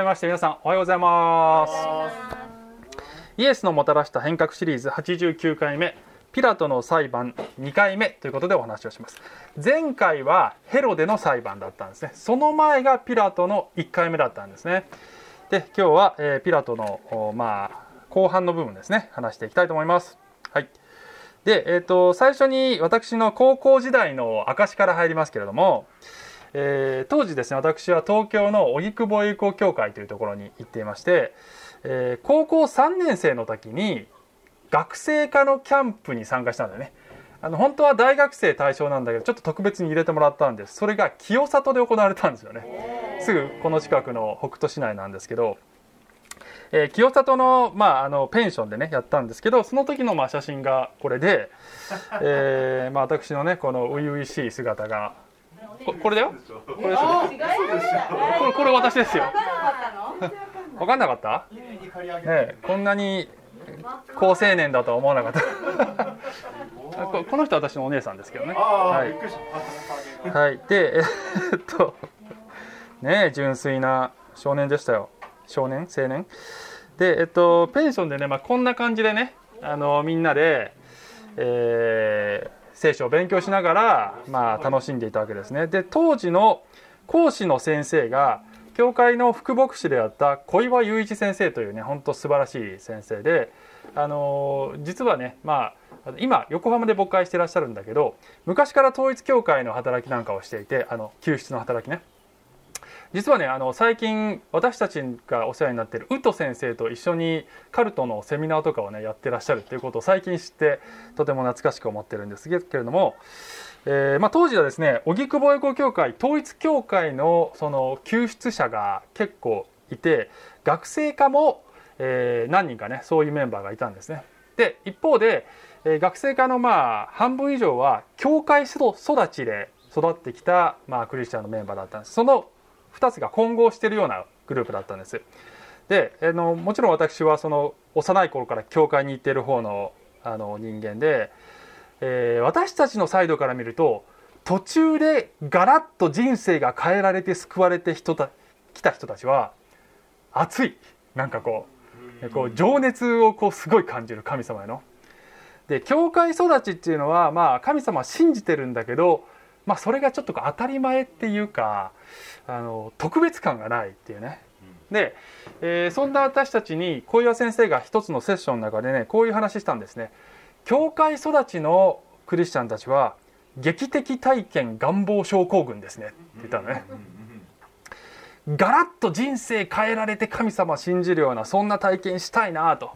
めまして皆さんおはようございます。イエスのもたらした変革シリーズ89回目ピラトの裁判2回目ということでお話をします。前回はヘロデの裁判だったんですね。その前がピラトの1回目だったんですね。で今日は、えー、ピラトのまあ後半の部分ですね。話していきたいと思います。はい。で、えーと、最初に私の高校時代の証から入りますけれども、えー、当時ですね私は東京の荻窪友好協会というところに行っていまして、えー、高校3年生の時に学生科のキャンプに参加したんだよね。あの本当は大学生対象なんだけどちょっと特別に入れてもらったんです。それが清里で行われたんですよね。すぐこの近くの北斗市内なんですけど、えー、清里の,、まあ、あのペンションでねやったんですけどその時のまあ写真がこれで、えーまあ、私のねこの初々しい姿がここれだよ。これですよ。これこれ私ですよ。分かんなかった？ねこんなに高青年だとは思わなかった。ここの人は私のお姉さんですけどね。はい、はい、でえっとね純粋な少年でしたよ。少年？青年？でえっとペンションでね、まあ、こんな感じでねあのみんなで、えー、聖書を勉強しながら、まあ、楽しんでいたわけですね。で当時の講師の先生が教会の副牧師であった小岩雄一先生というね本当素晴らしい先生であの実はねまあ今横浜で牧会してらっしゃるんだけど昔から統一教会の働きなんかをしていてあの救出の働きね。実はねあの最近私たちがお世話になっているウト先生と一緒にカルトのセミナーとかをねやってらっしゃるっていうことを最近知ってとても懐かしく思ってるんですけれどもえーまあ、当時はですね荻窪エコ協会統一教会のその救出者が結構いて学生課も、えー、何人かねそういうメンバーがいたんですね。で一方で、えー、学生課のまあ半分以上は教会育ちで育ってきた、まあ、クリスチャンのメンバーだったんですその2つが混合しているようなグループだったんです。で、えー、のもちろん私はその幼い頃から教会に行っている方のあの人間で、えー、私たちのサイドから見ると途中でガラッと人生が変えられて救われて人た来た人たちは熱いなんかこうこう情熱をこうすごい感じる神様への。で教会育ちっていうのは、まあ、神様は信じてるんだけど、まあ、それがちょっと当たり前っていうかあの特別感がないっていうね。で、えー、そんな私たちに小岩先生が一つのセッションの中でねこういう話したんですね。教会育ちのクリスチャンたちは劇的体験願望症候群ですねって言ったのね。ガラッと人生変えられて神様信じるようなそんな体験したいなと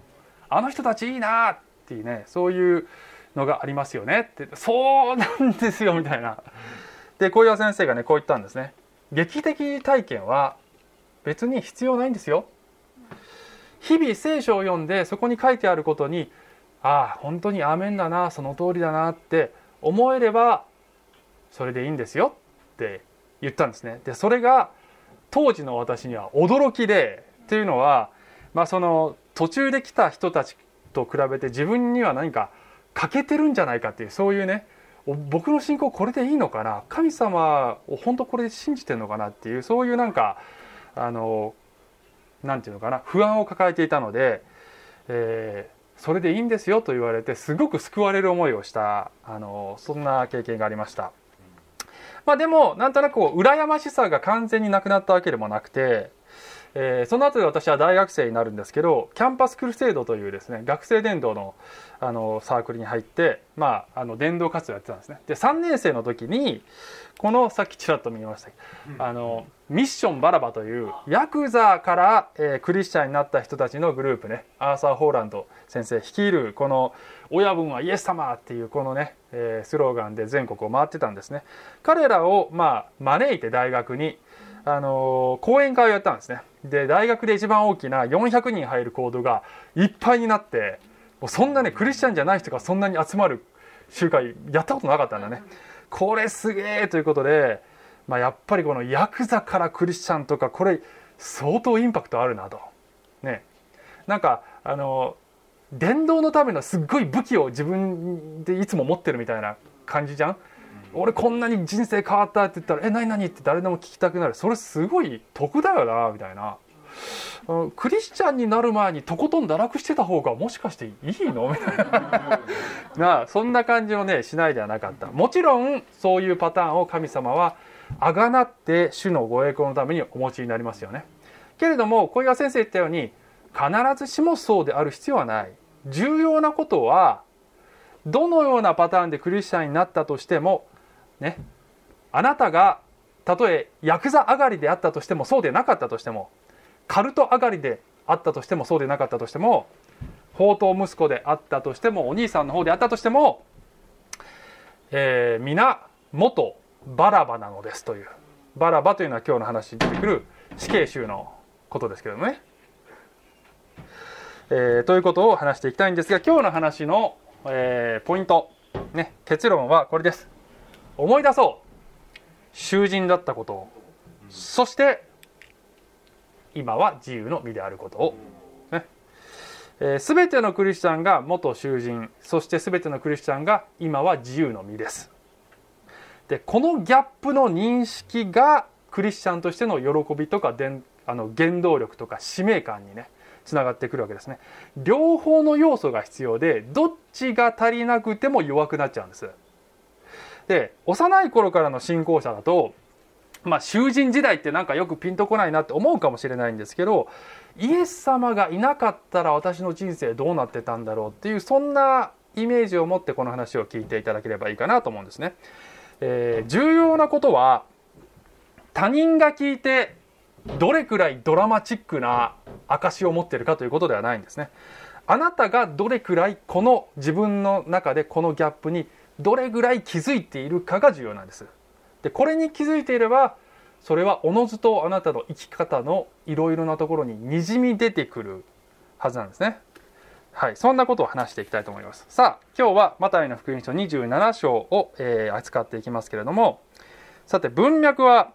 あの人たちいいなっていうねそういうのがありますよねってそうなんですよみたいなで小岩先生がねこう言ったんですね劇的体験は別に必要ないんですよ日々聖書を読んでそこに書いてあることにああ本当にアーメンだなその通りだなって思えればそれでいいんですよって言ったんですね。でそれが当時の私には驚きでっていうのは、まあ、その途中で来た人たちと比べて自分には何か欠けてるんじゃないかっていうそういうね僕の信仰これでいいのかな？神様を本当これで信じてるのかなっていうそういうなんかあのなんていうのかな？不安を抱えていたので、えー、それでいいんですよと言われてすごく救われる思いをしたあのそんな経験がありました。まあ、でもなんとなく羨ましさが完全になくなったわけでもなくて、えー、その後で私は大学生になるんですけどキャンパスクルセイドというですね学生伝道のあのサークルに入って、まあ、あの伝道活動やってたんですねで3年生の時にこのさっきちらっと見ましたけど、あのミッションバラバというヤクザから、えー、クリスチャンになった人たちのグループねアーサー・ホーランド先生率いるこの「親分はイエス様!」っていうこのね、えー、スローガンで全国を回ってたんですね彼らを、まあ、招いて大学に、あの、講演会をやったんですねで大学で一番大きな400人入るコードがいっぱいになってもうそんなねクリスチャンじゃない人がそんなに集まる集会やったことなかったんだね。これすげえということで、まあ、やっぱりこのヤクザからクリスチャンとかこれ相当インパクトあるなと。ね。なんかあの伝道のためのすっごい武器を自分でいつも持ってるみたいな感じじゃん？俺こんなに人生変わったって言ったら「え何何?」って誰でも聞きたくなる。それすごい得だよなみたいな。クリスチャンになる前にとことん堕落してた方がもしかしていいの？みたいな。なそんな感じをねしないではなかった。もちろんそういうパターンを神様はあがなって主のご栄光のためにお持ちになりますよね。けれども小岩先生言ったように必ずしもそうである必要はない。重要なことはどのようなパターンでクリスチャンになったとしてもねあなたがたとえヤクザ上がりであったとしてもそうでなかったとしてもカルト上がりであったとしてもそうでなかったとしても宝刀息子であったとしてもお兄さんの方であったとしても、えー、皆元バラバなのですというバラバというのは今日の話に出てくる死刑囚のことですけどね。えー、ということを話していきたいんですが今日の話の、えー、ポイント、ね、結論はこれです。思い出そう。囚人だったことを。そして今は自由の身であることを、ね。えー、全てのクリスチャンが元囚人。そして全てのクリスチャンが今は自由の身です。でこのギャップの認識がクリスチャンとしての喜びとかであの原動力とか使命感にねつながってくるわけですね。両方の要素が必要でどっちが足りなくても弱くなっちゃうんです。で幼い頃からの信仰者だとまあ囚人時代ってなんかよくピンとこないなって思うかもしれないんですけどイエス様がいなかったら私の人生どうなってたんだろうっていうそんなイメージを持ってこの話を聞いていただければいいかなと思うんですね。えー、重要なことは他人が聞いてどれくらいドラマチックな証を持っているかということではないんですね。あなたがどれくらいこの自分の中でこのギャップにどれぐらい気づいているかが重要なんです。でこれに気づいていればそれはおのずとあなたの生き方のいろいろなところににじみ出てくるはずなんですね。はい、そんなことを話していきたいと思います。さあ今日はマタイの福音書27章を、えー、扱っていきますけれどもさて文脈は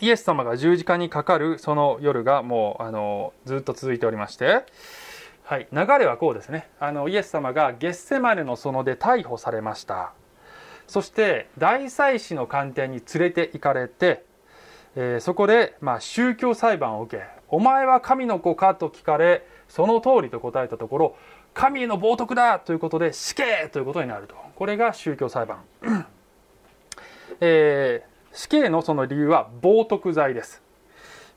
イエス様が十字架にかかるその夜がもうあのずっと続いておりましてはい、流れはこうですね。あのイエス様がゲッセマネの園で逮捕されました。そして大祭司の官邸に連れて行かれて、えー、そこで、まあ、宗教裁判を受け「お前は神の子か?」と聞かれその通りと答えたところ「神への冒涜だ!」ということで死刑!ということになると。これが宗教裁判、えー、死刑のその理由は冒涜罪です、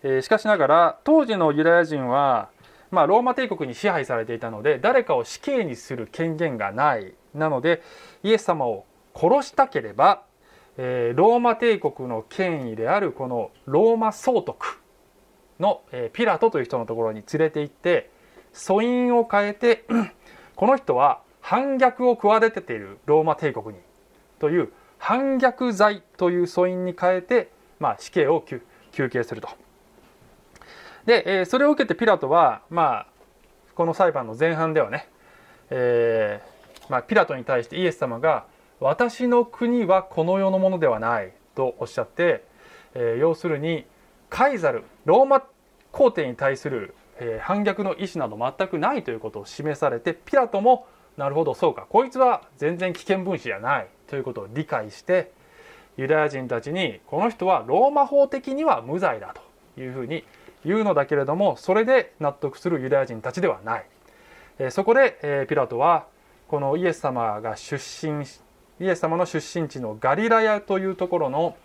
えー、しかしながら当時のユダヤ人はまあ、ローマ帝国に支配されていたので誰かを死刑にする権限がないなのでイエス様を殺したければ、えー、ローマ帝国の権威であるこのローマ総督の、えー、ピラトという人のところに連れて行って訴因を変えて この人は反逆を企てているローマ帝国にという反逆罪という訴因に変えて、まあ、死刑を求刑すると。で、えー、それを受けてピラトは、まあ、この裁判の前半ではね、えーまあ、ピラトに対してイエス様が「私の国はこの世のものではない」とおっしゃって、えー、要するにカイザルローマ皇帝に対する、えー、反逆の意思など全くないということを示されてピラトもなるほどそうかこいつは全然危険分子じゃないということを理解してユダヤ人たちにこの人はローマ法的には無罪だというふうに言うのだけれどもそれで納得するユダヤ人たちではない、えそこで、えピラトはこのイエス様が出身イエス様の出身地のガリラヤというところの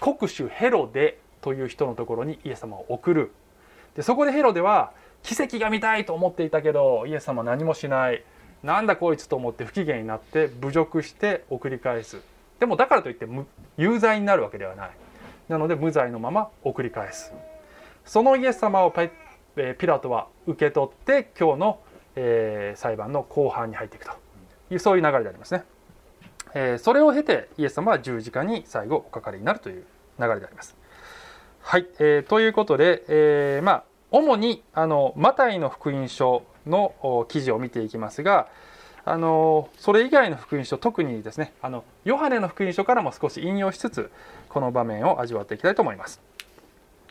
国主ヘロデという人のところにイエス様を送る。でそこでヘロデは奇跡が見たいと思っていたけどイエス様何もしない。なんだこいつと思って不機嫌になって侮辱して送り返す。でもだからといって有罪になるわけではない。なので無罪のまま送り返す。そのイエス様をピラトは受け取って今日の、え裁判の後半に入っていくと。いうそういう流れでありますね、えそれを経てイエス様は十字架に最後おかかりになるという流れであります。はい、えー、ということで、えー、まあ主にあのマタイの福音書の記事を見ていきますがあのそれ以外の福音書特にですねあのヨハネの福音書からも少し引用しつつこの場面を味わっていきたいと思います。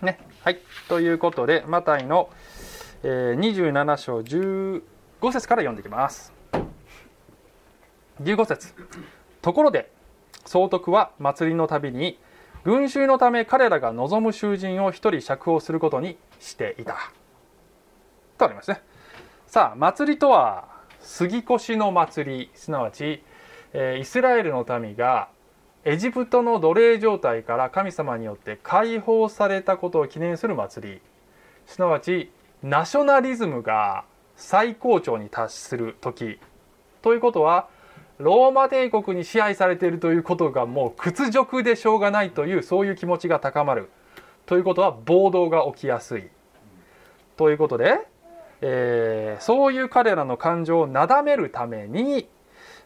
ね。はい。ということで、マタイの、えー、27章15節から読んでいきます。15節ところで、総督は祭りのたびに、群衆のため彼らが望む囚人を一人釈放することにしていたとありますねさあ祭りとは杉越の祭りすなわち、えー、イスラエルの民がエジプトの奴隷状態から神様によって解放されたことを記念する祭り。すなわちナショナリズムが最高潮に達する時。ということはローマ帝国に支配されているということがもう屈辱でしょうがないというそういう気持ちが高まる。ということは暴動が起きやすい。ということで、えー、そういう彼らの感情をなだめるために、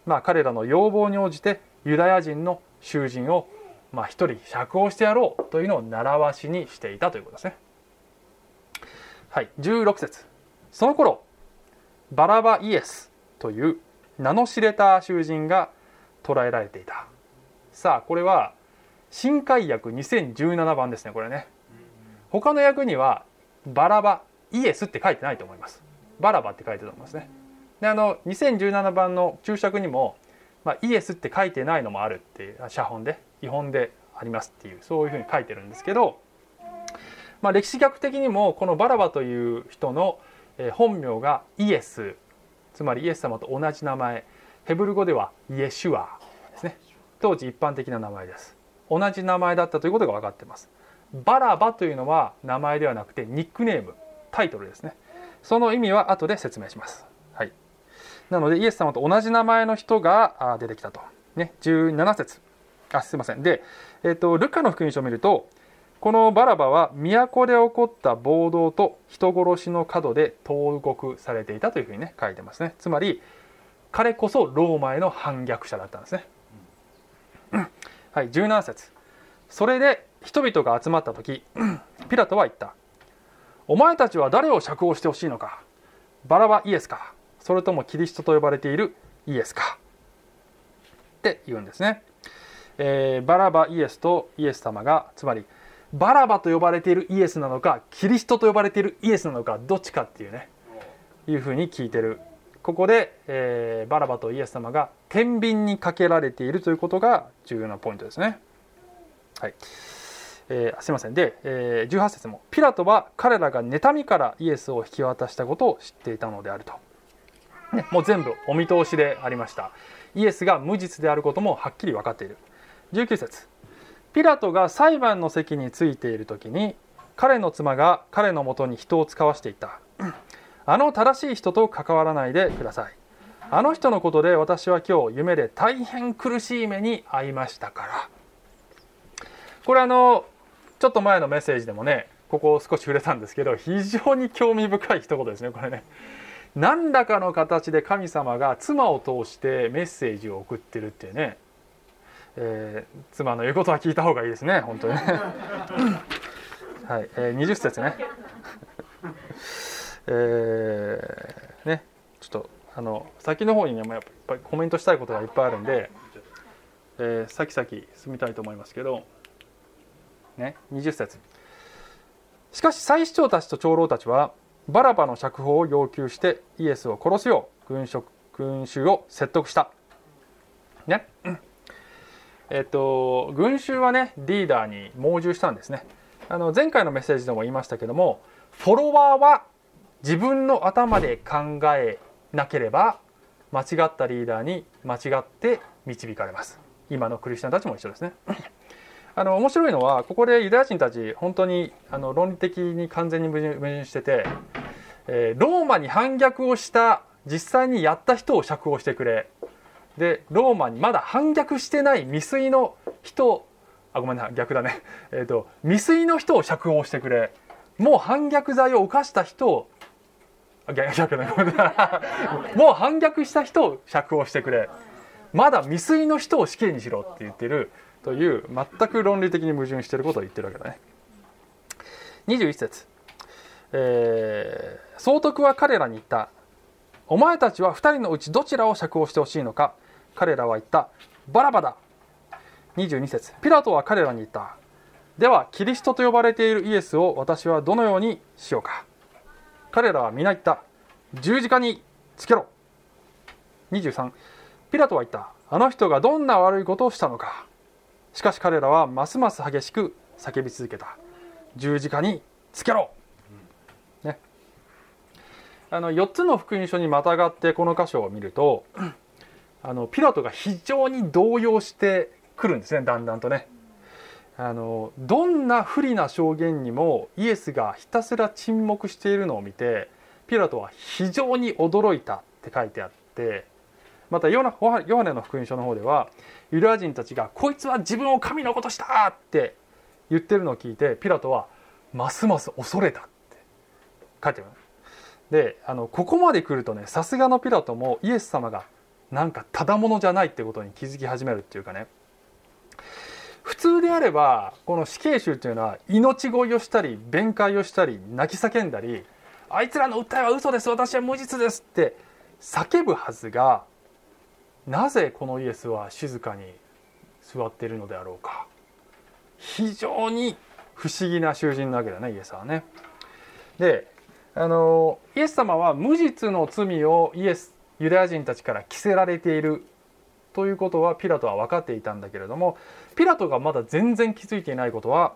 まあ、彼らの要望に応じてユダヤ人の囚人をまあ、一人釈放してやろうというのを習わしにしていたということですね。はい、16節。その頃バラバイエスという名の知れた囚人が捕らえられていた。さあこれは新海訳2017番ですねこれね。他の訳にはバラバイエスって書いてないと思います。バラバって書いてると思いますね。であの2017番の注釈にも、まあ、イエスって書いてないのもあるっていう写本で違本でありますっていうそういうふうに書いてるんですけど、まあ、歴史学的にもこのバラバという人の本名がイエスつまりイエス様と同じ名前ヘブル語ではイエシュアですね。当時一般的な名前です。同じ名前だったということが分かってます。バラバというのは名前ではなくてニックネームタイトルですね。その意味は後で説明します。はい。なのでイエス様と同じ名前の人が出てきたと。ね17節。あすいません。で、えーと、ルカの福音書を見るとこのバラバは都で起こった暴動と人殺しの角で投獄されていたというふうにね書いてますね。つまり彼こそローマへの反逆者だったんですね、はい17節。それで人々が集まった時ピラトは言った。お前たちは誰を釈放してほしいのか。バラバイエスか。それともキリストと呼ばれているイエスか。って言うんですね。えー、バラバイエスとイエス様がつまりバラバと呼ばれているイエスなのかキリストと呼ばれているイエスなのかどっちかっていうねいうふうに聞いてる。ここで、えー、バラバとイエス様が天秤にかけられているということが重要なポイントですね。はい。えー、すいません。で、えー、18節もピラトは彼らが妬みからイエスを引き渡したことを知っていたのであると、ね、もう全部お見通しでありました。イエスが無実であることもはっきり分かっている。19節。ピラトが裁判の席についている時に彼の妻が彼のもとに人を使わしていた。あの正しい人と関わらないでください。あの人のことで私は今日夢で大変苦しい目に遭いましたから。これあのちょっと前のメッセージでもねここ少し触れたんですけど非常に興味深い一言ですねこれね。何らかの形で神様が妻を通してメッセージを送ってるっていうね。えー、妻の言うことは聞いた方がいいですね本当に。はい、えー、20節ね。えー、ねちょっとあの先の方にねやっぱりコメントしたいことがいっぱいあるんで、えー、先々進みたいと思いますけどね20節。しかし祭司長たちと長老たちはバラバの釈放を要求してイエスを殺すよう群衆群衆を説得した。ね。えっと、群衆はねリーダーに猛従したんですね。あの前回のメッセージでも言いましたけどもフォロワーは自分の頭で考えなければ間違ったリーダーに間違って導かれます。今のクリスチャンたちも一緒ですね。あの面白いのはここでユダヤ人たち本当にあの論理的に完全に矛盾してて、えー、ローマに反逆をした実際にやった人を釈放してくれ。でローマにまだ反逆してない未遂の人あごめんな逆だね、えーと、未遂の人を釈放してくれ。もう反逆罪を犯した人を逆だごめんなもう反逆した人を釈放してくれ。まだ未遂の人を死刑にしろって言ってるという全く論理的に矛盾していることを言ってるわけだね。21節、えー、総督は彼らに言った。お前たちは2人のうちどちらを釈放してほしいのか？彼らは言った。バラバだ。22節。ピラトは彼らに言った。ではキリストと呼ばれているイエスを私はどのようにしようか？彼らは皆言った。十字架につけろ。23ピラトは言った。あの人がどんな悪いことをしたのか？しかし彼らはますます激しく叫び続けた。十字架につけろ。あの4つの福音書にまたがってこの箇所を見るとあのピラトが非常に動揺してくるんですね。だんだんとね。あのどんな不利な証言にもイエスがひたすら沈黙しているのを見てピラトは非常に驚いたって書いてあって。またヨハネの福音書の方ではユダヤ人たちが「こいつは自分を神の子とした!」って言ってるのを聞いてピラトはますます恐れたって書いてあるであのここまで来るとねさすがのピラトもイエス様がなんかただものじゃないってことに気づき始めるっていうかね普通であればこの死刑囚っていうのは命乞いをしたり弁解をしたり泣き叫んだりあいつらの訴えは嘘です私は無実ですって叫ぶはずがなぜこのイエスは静かに座っているのであろうか非常に不思議な囚人なわけだねイエスはね。であのイエス様は無実の罪をイエスユダヤ人たちから着せられているということはピラトは分かっていたんだけれどもピラトがまだ全然気づいていないことは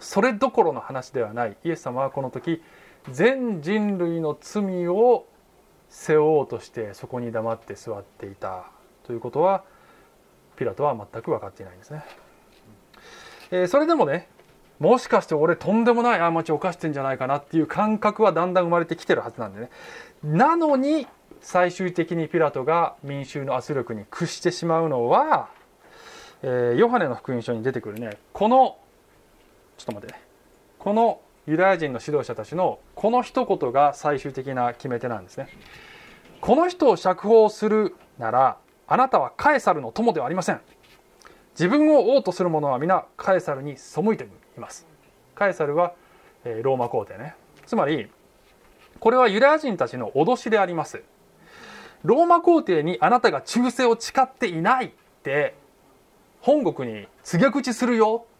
それどころの話ではないイエス様はこの時全人類の罪を背負おうとしてそこに黙って座っていたということはピラトは全く分かっていないんですね。えー、それでもねもしかして俺とんでもない過ちを犯してんじゃないかなっていう感覚はだんだん生まれてきてるはずなんでねなのに最終的にピラトが民衆の圧力に屈してしまうのは、えー、ヨハネの福音書に出てくるねこのちょっと待ってねこのユダヤ人の指導者たちのこの一言が最終的な決め手なんですね。この人を釈放するならあなたはカエサルの友ではありません。自分を王とする者は皆カエサルに背いています。カエサルはローマ皇帝ね。つまりこれはユダヤ人たちの脅しであります。ローマ皇帝にあなたが忠誠を誓っていないって本国に告げ口するよ。っ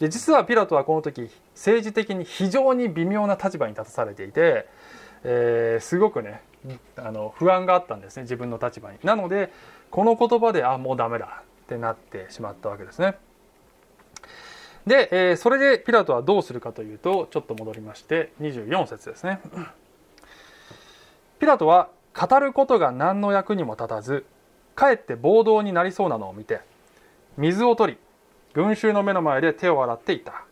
で実はピラトはこの時政治的に非常に微妙な立場に立たされていて、えー、すごくねあの不安があったんですね自分の立場になのでこの言葉であもうダメだってなってしまったわけですね。で、えー、それでピラトはどうするかというとちょっと戻りまして24節ですね。ピラトは語ることが何の役にも立たずかえって暴動になりそうなのを見て水を取り群衆の目の前で手を洗っていた。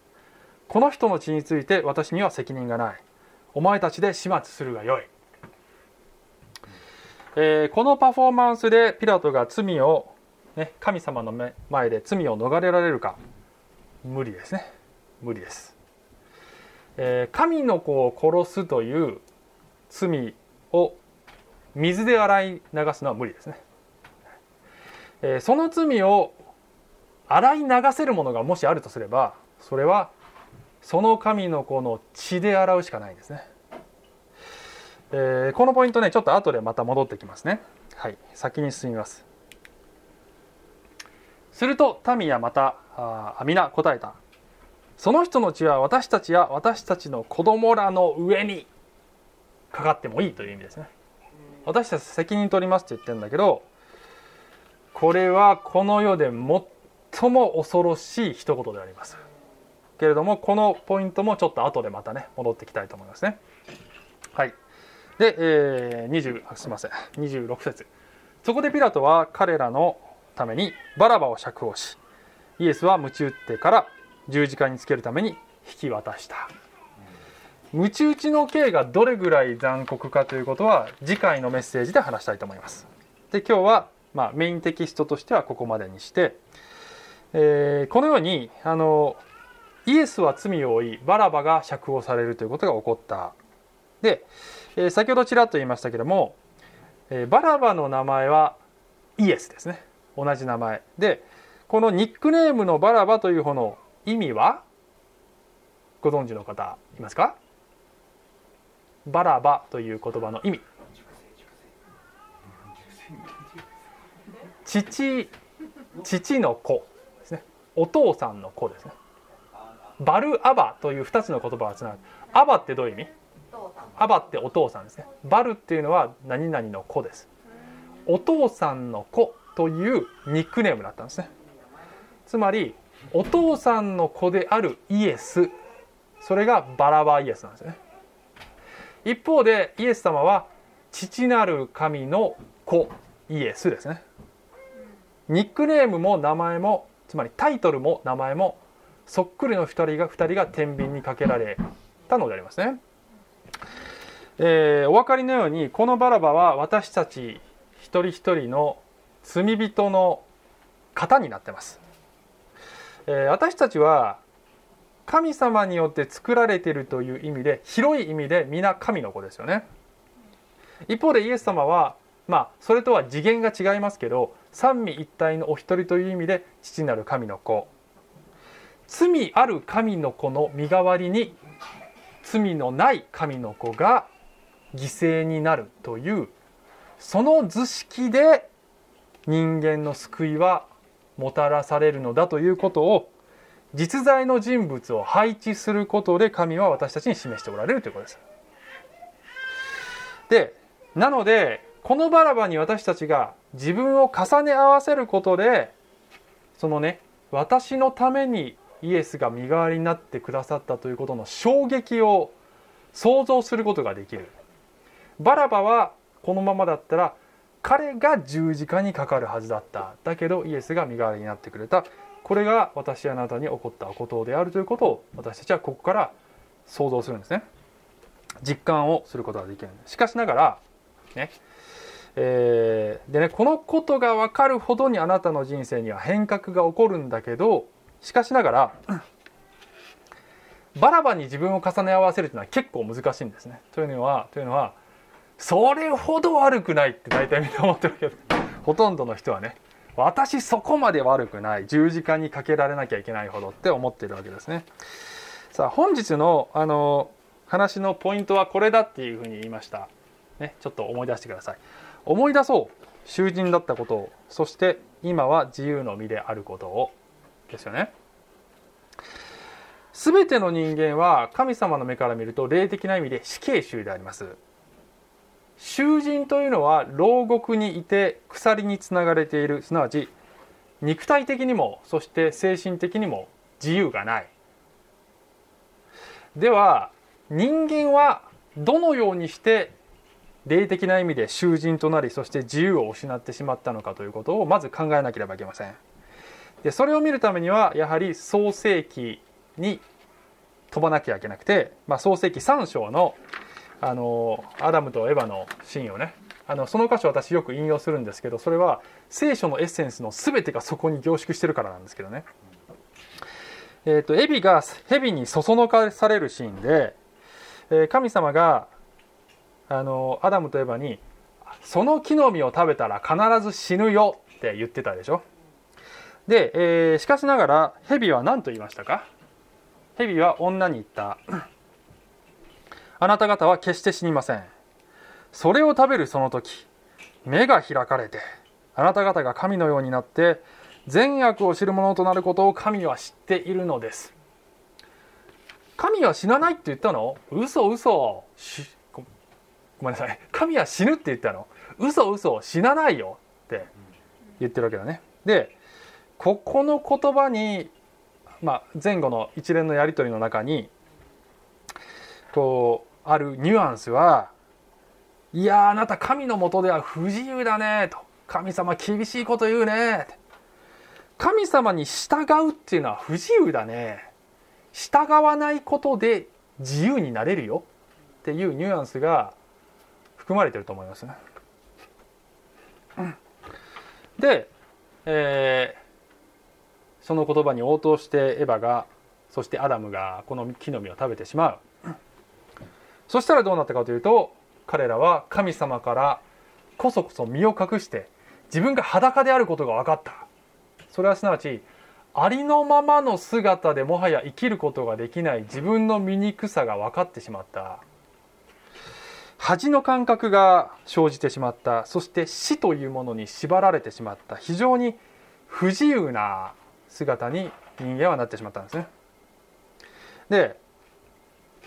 この人の血について私には責任がない。お前たちで始末するがよい、えー、このパフォーマンスでピラトが罪をね、神様の前で罪を逃れられるか。無理ですね。無理です、えー、神の子を殺すという罪を水で洗い流すのは無理ですね、えー、その罪を洗い流せるものがもしあるとすればそれはその神の子の血で洗うしかないんですね、えー、このポイントねちょっと後でまた戻ってきますね。はい先に進みます。すると民はまたあ皆答えた。その人の血は私たちや私たちの子供らの上にかかってもいいという意味ですね。私たち責任取りますって言ってるんだけどこれはこの世で最も恐ろしい一言であります。けれどもこのポイントもちょっと後でまたね戻ってきたいと思いますね。はい。で、えー、20すみません。26節。そこでピラトは彼らのためにバラバを釈放しイエスは鞭打ってから十字架につけるために引き渡した。鞭打ちの刑がどれぐらい残酷かということは次回のメッセージで話したいと思います。で今日は、まあ、メインテキストとしてはここまでにして、えー、このようにあのイエスは罪を負いバラバが釈放されるということが起こった。で、えー、先ほどちらっと言いましたけども、えー、バラバの名前はイエスですね。同じ名前。でこのニックネームのバラバという方の意味はご存知の方いますか？バラバという言葉の意味。父父の子。お父さんの子ですね。バルアバという2つの言葉がつながる。アバってどういう意味？アバってお父さんですね。バルっていうのは何々の子です。お父さんの子というニックネームだったんですね。つまりお父さんの子であるイエス。それがバラバイエスなんですね。一方でイエス様は父なる神の子イエスですね。ニックネームも名前もつまりタイトルも名前もそっくりの2人が2人が天秤にかけられたのでありますね、えー、お分かりのようにこのバラバは私たち一人一人の罪人の型になってます、えー、私たちは神様によって作られているという意味で広い意味で皆神の子ですよね。一方でイエス様はまあそれとは次元が違いますけど三位一体のお一人という意味で父なる神の子罪ある神の子の身代わりに罪のない神の子が犠牲になるというその図式で人間の救いはもたらされるのだということを実在の人物を配置することで神は私たちに示しておられるということです。でなのでこのバラバに私たちが自分を重ね合わせることでそのね私のためにイエスが身代わりになってくださったということの衝撃を想像することができる。バラバはこのままだったら彼が十字架にかかるはずだった。だけどイエスが身代わりになってくれた。これが私あなたに起こったことであるということを私たちはここから想像するんですね。実感をすることができるしかしながらねえー、でねこのことが分かるほどにあなたの人生には変革が起こるんだけどしかしながらバラバに自分を重ね合わせるというのは結構難しいんですね。というのはというのはそれほど悪くないって大体みんな思ってるけどほとんどの人はね私そこまで悪くない十字架にかけられなきゃいけないほどって思ってるわけですね。さあ本日のあの話のポイントはこれだっていうふうに言いました。ね、ちょっと思い出してください。思い出そう囚人だったことをそして今は自由の身であることをですよね。全ての人間は神様の目から見ると霊的な意味で死刑囚であります。囚人というのは牢獄にいて鎖につながれている。すなわち肉体的にもそして精神的にも自由がない。では人間はどのようにして霊的な意味で囚人となりそして自由を失ってしまったのかということをまず考えなければいけません。でそれを見るためにはやはり創世記に飛ばなきゃいけなくて、まあ、創世記3章のあのアダムとエヴァのシーンをねあのその箇所私よく引用するんですけどそれは聖書のエッセンスの全てがそこに凝縮してるからなんですけどね、えーと、エビが蛇にそそのかされるシーンで、えー、神様があのアダムとエバに「その木の実を食べたら必ず死ぬよ」って言ってたでしょ。で、えー、しかしながらヘビは何と言いましたか？ヘビは女に言った。あなた方は決して死にません。それを食べるその時目が開かれてあなた方が神のようになって善悪を知る者となることを神は知っているのです。神は死なないって言ったの？嘘嘘。ごめんなさい。神は死ぬって言ったの。嘘嘘死なないよって言ってるわけだね。でここの言葉に、まあ、前後の一連のやり取りの中にこうあるニュアンスはいやあなた神のもとでは不自由だねと。神様厳しいこと言うね神様に従うっていうのは不自由だね。従わないことで自由になれるよっていうニュアンスが含まれてると思います。ね。で、えー、その言葉に応答してエヴァがそしてアダムがこの木の実を食べてしまう。そしたらどうなったかというと彼らは神様からこそこそ身を隠して自分が裸であることが分かった。それはすなわちありのままの姿でもはや生きることができない自分の醜さが分かってしまった。恥の感覚が生じてしまったそして死というものに縛られてしまった非常に不自由な姿に人間はなってしまったんですね。で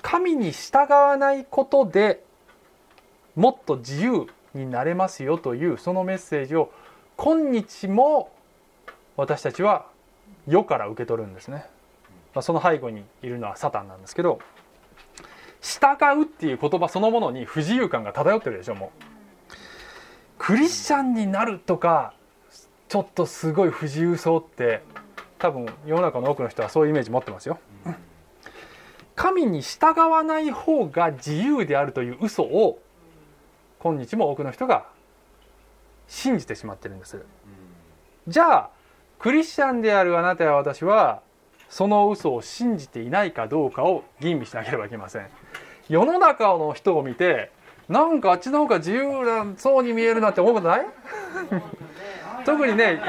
神に従わないことでもっと自由になれますよというそのメッセージを今日も私たちは世から受け取るんですね。ま、その背後にいるのはサタンなんですけど従うっていう言葉そのものに不自由感が漂ってるでしょもう。クリスチャンになるとかちょっとすごい不自由そうって多分世の中の多くの人はそういうイメージ持ってますよ。神に従わない方が自由であるという嘘を今日も多くの人が信じてしまってるんです。じゃあクリスチャンであるあなたや私はその嘘を信じていないかどうかを吟味しなければいけません。世の中の人を見てなんかあっちの方が自由なそうに見えるなって思うことない？特にね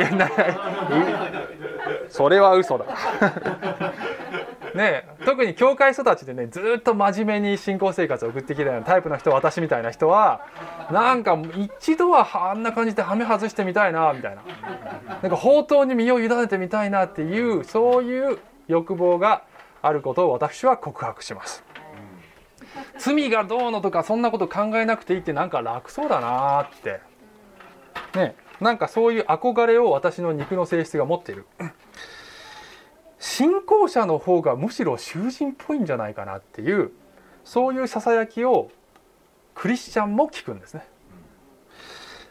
それは嘘だ。ね特に教会育ちでねずっと真面目に信仰生活を送ってきたようなタイプの人私みたいな人はなんか一度はあんな感じではめ外してみたいなみたいな。なんか宝刀に身を委ねてみたいなっていうそういう欲望があることを私は告白します。罪がどうのとかそんなこと考えなくていいってなんか楽そうだなって。ねなんかそういう憧れを私の肉の性質が持っている。信仰者の方がむしろ囚人っぽいんじゃないかなっていうそういうささやきをクリスチャンも聞くんですね。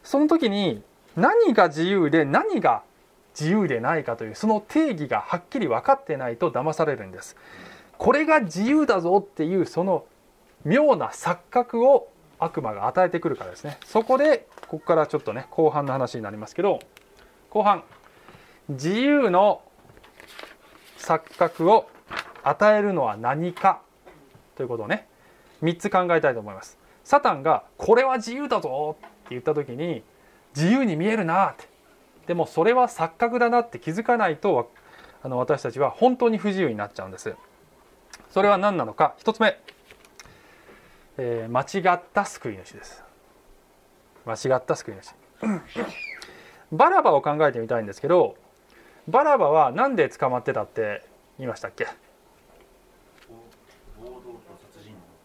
その時に何が自由で何が自由でないかというその定義がはっきり分かってないと騙されるんです。これが自由だぞっていうその妙な錯覚を悪魔が与えてくるからですね。そこでここからちょっとね後半の話になりますけど後半。自由の錯覚を与えるのは何かということをね3つ考えたいと思います。サタンがこれは自由だぞって言った時に自由に見えるなってでもそれは錯覚だなって気づかないとあの私たちは本当に不自由になっちゃうんです。それは何なのか。1つ目、えー、間違った救い主です。間違った救い主。バラバを考えてみたいんですけどバラバは何で捕まってたって言いましたっけ？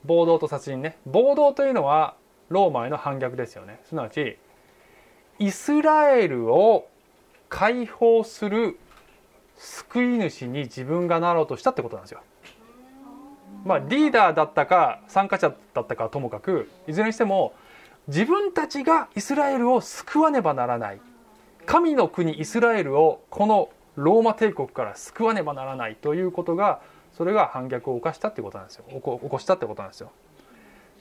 暴動と殺人ね。暴動というのはローマへの反逆ですよね。すなわちイスラエルを解放する救い主に自分がなろうとしたってことなんですよ。まあ、リーダーだったか参加者だったかともかくいずれにしても自分たちがイスラエルを救わねばならない。神の国イスラエルをこのローマ帝国から救わねばならないということがそれが反逆を犯したってことなんですよ。起こしたってことなんですよ。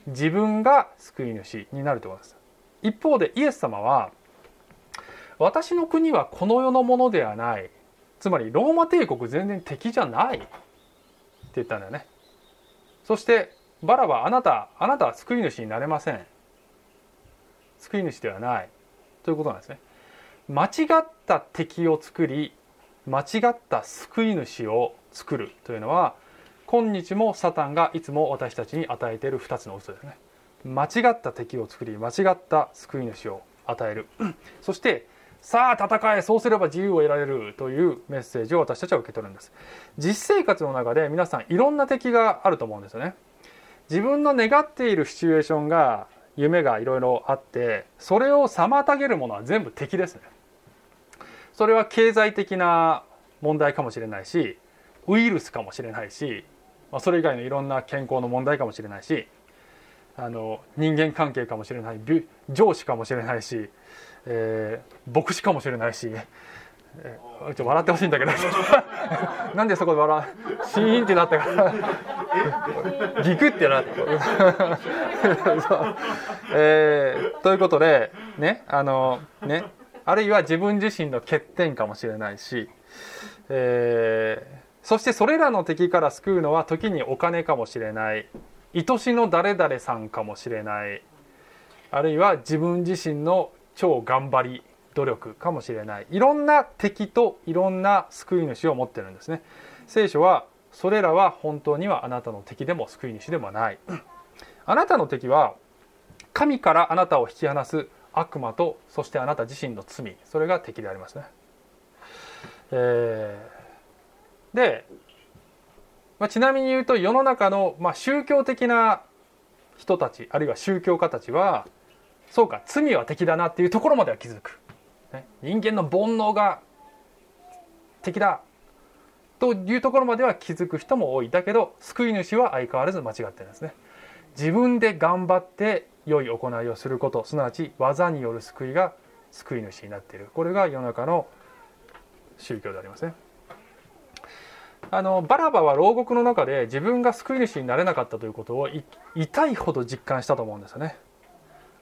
自分が救い主になるってことです。一方でイエス様は私の国はこの世のものではない。つまりローマ帝国全然敵じゃない。って言ったんだよね。そしてバラバあなたあなたは救い主になれません。救い主ではない。ということなんですね。間違った敵を作り間違った救い主を作る。というのは今日もサタンがいつも私たちに与えている2つの嘘ですね。間違った敵を作り間違った救い主を与える。そしてさあ戦えそうすれば自由を得られるというメッセージを私たちは受け取るんです。実生活の中で皆さんいろんな敵があると思うんですよね。自分の願っているシチュエーションが夢がいろいろあってそれを妨げるものは全部敵ですね。それは経済的な問題かもしれないしウイルスかもしれないしそれ以外のいろんな健康の問題かもしれないしあの人間関係かもしれない上司かもしれないし、えー、牧師かもしれないし、えー、ちょ笑ってほしいんだけど。なんでそこで笑う？シーンってなったから。ギクってなった。えー、ということでねあのねあるいは自分自身の欠点かもしれないし、えー、そしてそれらの敵から救うのは時にお金かもしれない。愛しの誰々さんかもしれない。あるいは自分自身の超頑張り努力かもしれない。いろんな敵といろんな救い主を持ってるんですね。聖書はそれらは本当にはあなたの敵でも救い主でもない。あなたの敵は神からあなたを引き離す悪魔とそしてあなた自身の罪。それが敵でありますね。えー、で、まあ、ちなみに言うと世の中の、まあ、宗教的な人たちあるいは宗教家たちはそうか罪は敵だなっていうところまでは気づく、ね、人間の煩悩が敵だというところまでは気づく人も多い。だけど救い主は相変わらず間違ってるんですね。自分で頑張って良い行いをすることすなわち技による救いが救い主になっている。これが世の中の宗教でありますね。あのバラバは牢獄の中で自分が救い主になれなかったということを痛いほど実感したと思うんですよね。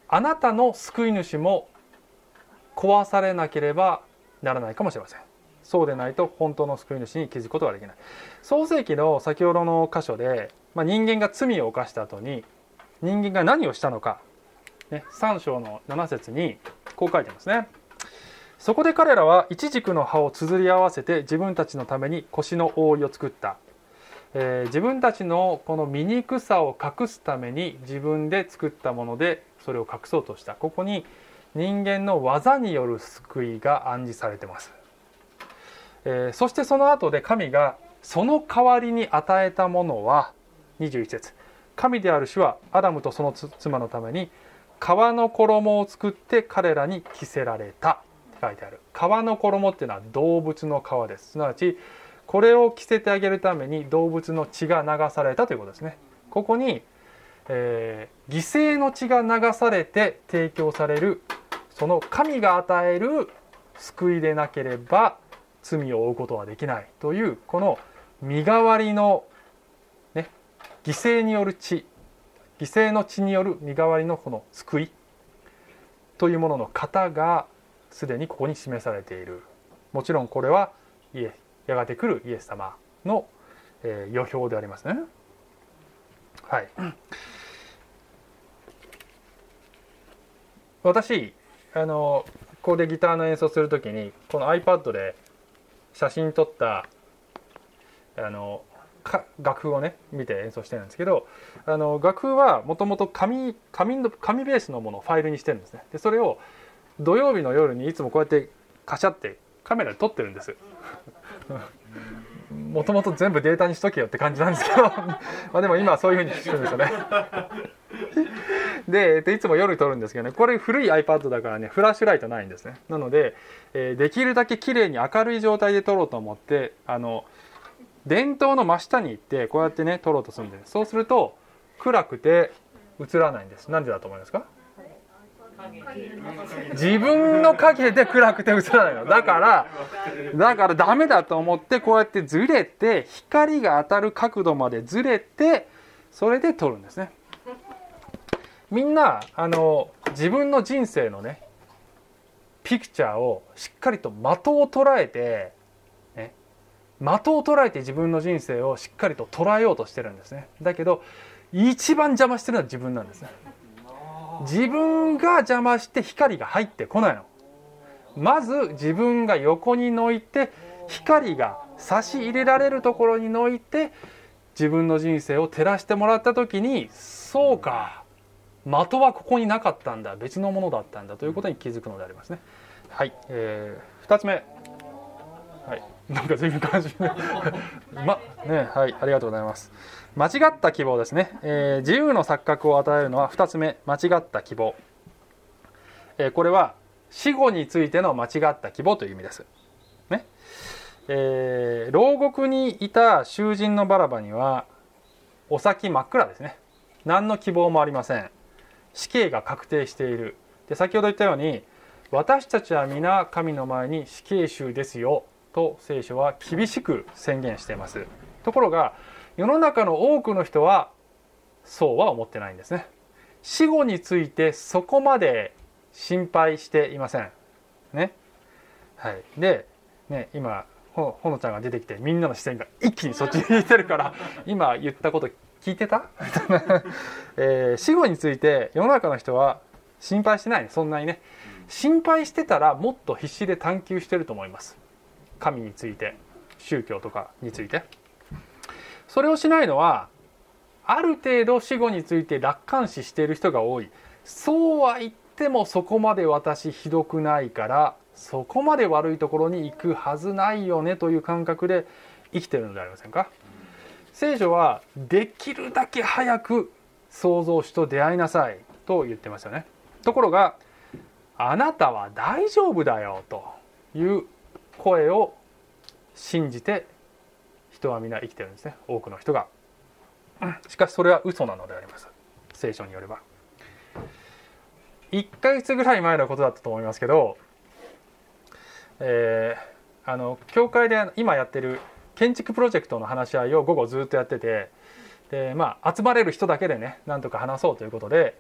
あなたの救い主も壊されなければならないかもしれません。そうでないと本当の救い主に気づくことができない。創世記の先ほどの箇所で、まあ、人間が罪を犯した後に人間が何をしたのか、ね、3章の7節にこう書いてますね。そこで彼らはイチジクの葉を綴り合わせて自分たちのために腰の覆いを作った、えー、自分たちのこの醜さを隠すために自分で作ったものでそれを隠そうとした。ここに人間の技による救いが暗示されてます。えー、そしてその後で神がその代わりに与えたものは21節。神である主はアダムとその妻のために革の衣を作って彼らに着せられた。って書いてある。革の衣っていうのは動物の皮です。すなわちこれを着せてあげるために動物の血が流されたということですね。ここに、えー、犠牲の血が流されて提供されるその神が与える救いでなければ罪を負うことはできないというこの身代わりの、ね、犠牲による血犠牲の血による身代わりのこの救いというものの型がすでにここに示されているもちろんこれはイエやがて来るイエス様の、えー、予表でありますね。はい、私あのここでギターの演奏する時にこの iPad で写真撮ったあの楽譜をね見て演奏してるんですけどあの楽譜はもともと紙紙の紙ベースのものをファイルにしてるんですね。でそれを土曜日の夜にいつもこうやってカシャってカメラで撮ってるんです。もともと全部データにしとけよって感じなんですけど。まあでも今はそういうふうにしてるんですよね。ででいつも夜撮るんですけどね。これ古い iPad だからねフラッシュライトないんですね。なので、えー、できるだけ綺麗に明るい状態で撮ろうと思ってあの電灯の真下に行ってこうやってね撮ろうとするんで。すそうすると暗くて映らないんです。なんでだと思いますか？自分の影で暗くて映らないの。だからだからダメだと思ってこうやってずれて光が当たる角度までずれてそれで撮るんですね。みんなあの自分の人生のねピクチャーをしっかりと的を捉えて、ね、的を捉えて自分の人生をしっかりと捉えようとしてるんですね。だけど一番邪魔してるのは自分なんですね。自分が邪魔して光が入ってこないの。まず自分が横にのいて光が差し入れられるところにのいて自分の人生を照らしてもらった時にそうか的はここになかったんだ別のものだったんだということに気づくのでありますね。はい、えー、2つ目。はいなんか随分感じ まねはいありがとうございます。間違った希望ですね、えー、自由の錯覚を与えるのは2つ目間違った希望、えー、これは死後についての間違った希望という意味です。ね。えー、牢獄にいた囚人のバラバにはお先真っ暗ですね。何の希望もありません。死刑が確定している。で先ほど言ったように私たちは皆神の前に死刑囚ですよと聖書は厳しく宣言しています。ところが世の中の多くの人はそうは思ってないんですね。死後についてそこまで心配していません。ね。はい。でね今ほのちゃんが出てきてみんなの視線が一気にそっちにいてるから 今言ったこと聞いてた？えー、死後について世の中の人は心配してないそんなにね。心配してたらもっと必死で探求してると思います。神について宗教とかについてそれをしないのはある程度死後について楽観視している人が多い。そうは言ってもそこまで私ひどくないからそこまで悪いところに行くはずないよねという感覚で生きてるのではありませんか？聖書はできるだけ早く創造主と出会いなさいと言ってますよね。ところがあなたは大丈夫だよという声を信じて人は皆生きてるんですね。多くの人が。しかしそれは嘘なのであります。聖書によれば。1ヶ月ぐらい前のことだったと思いますけど、えー、あの教会で今やってる建築プロジェクトの話し合いを午後ずっとやっててで、まあ、集まれる人だけでねなんとか話そうということで、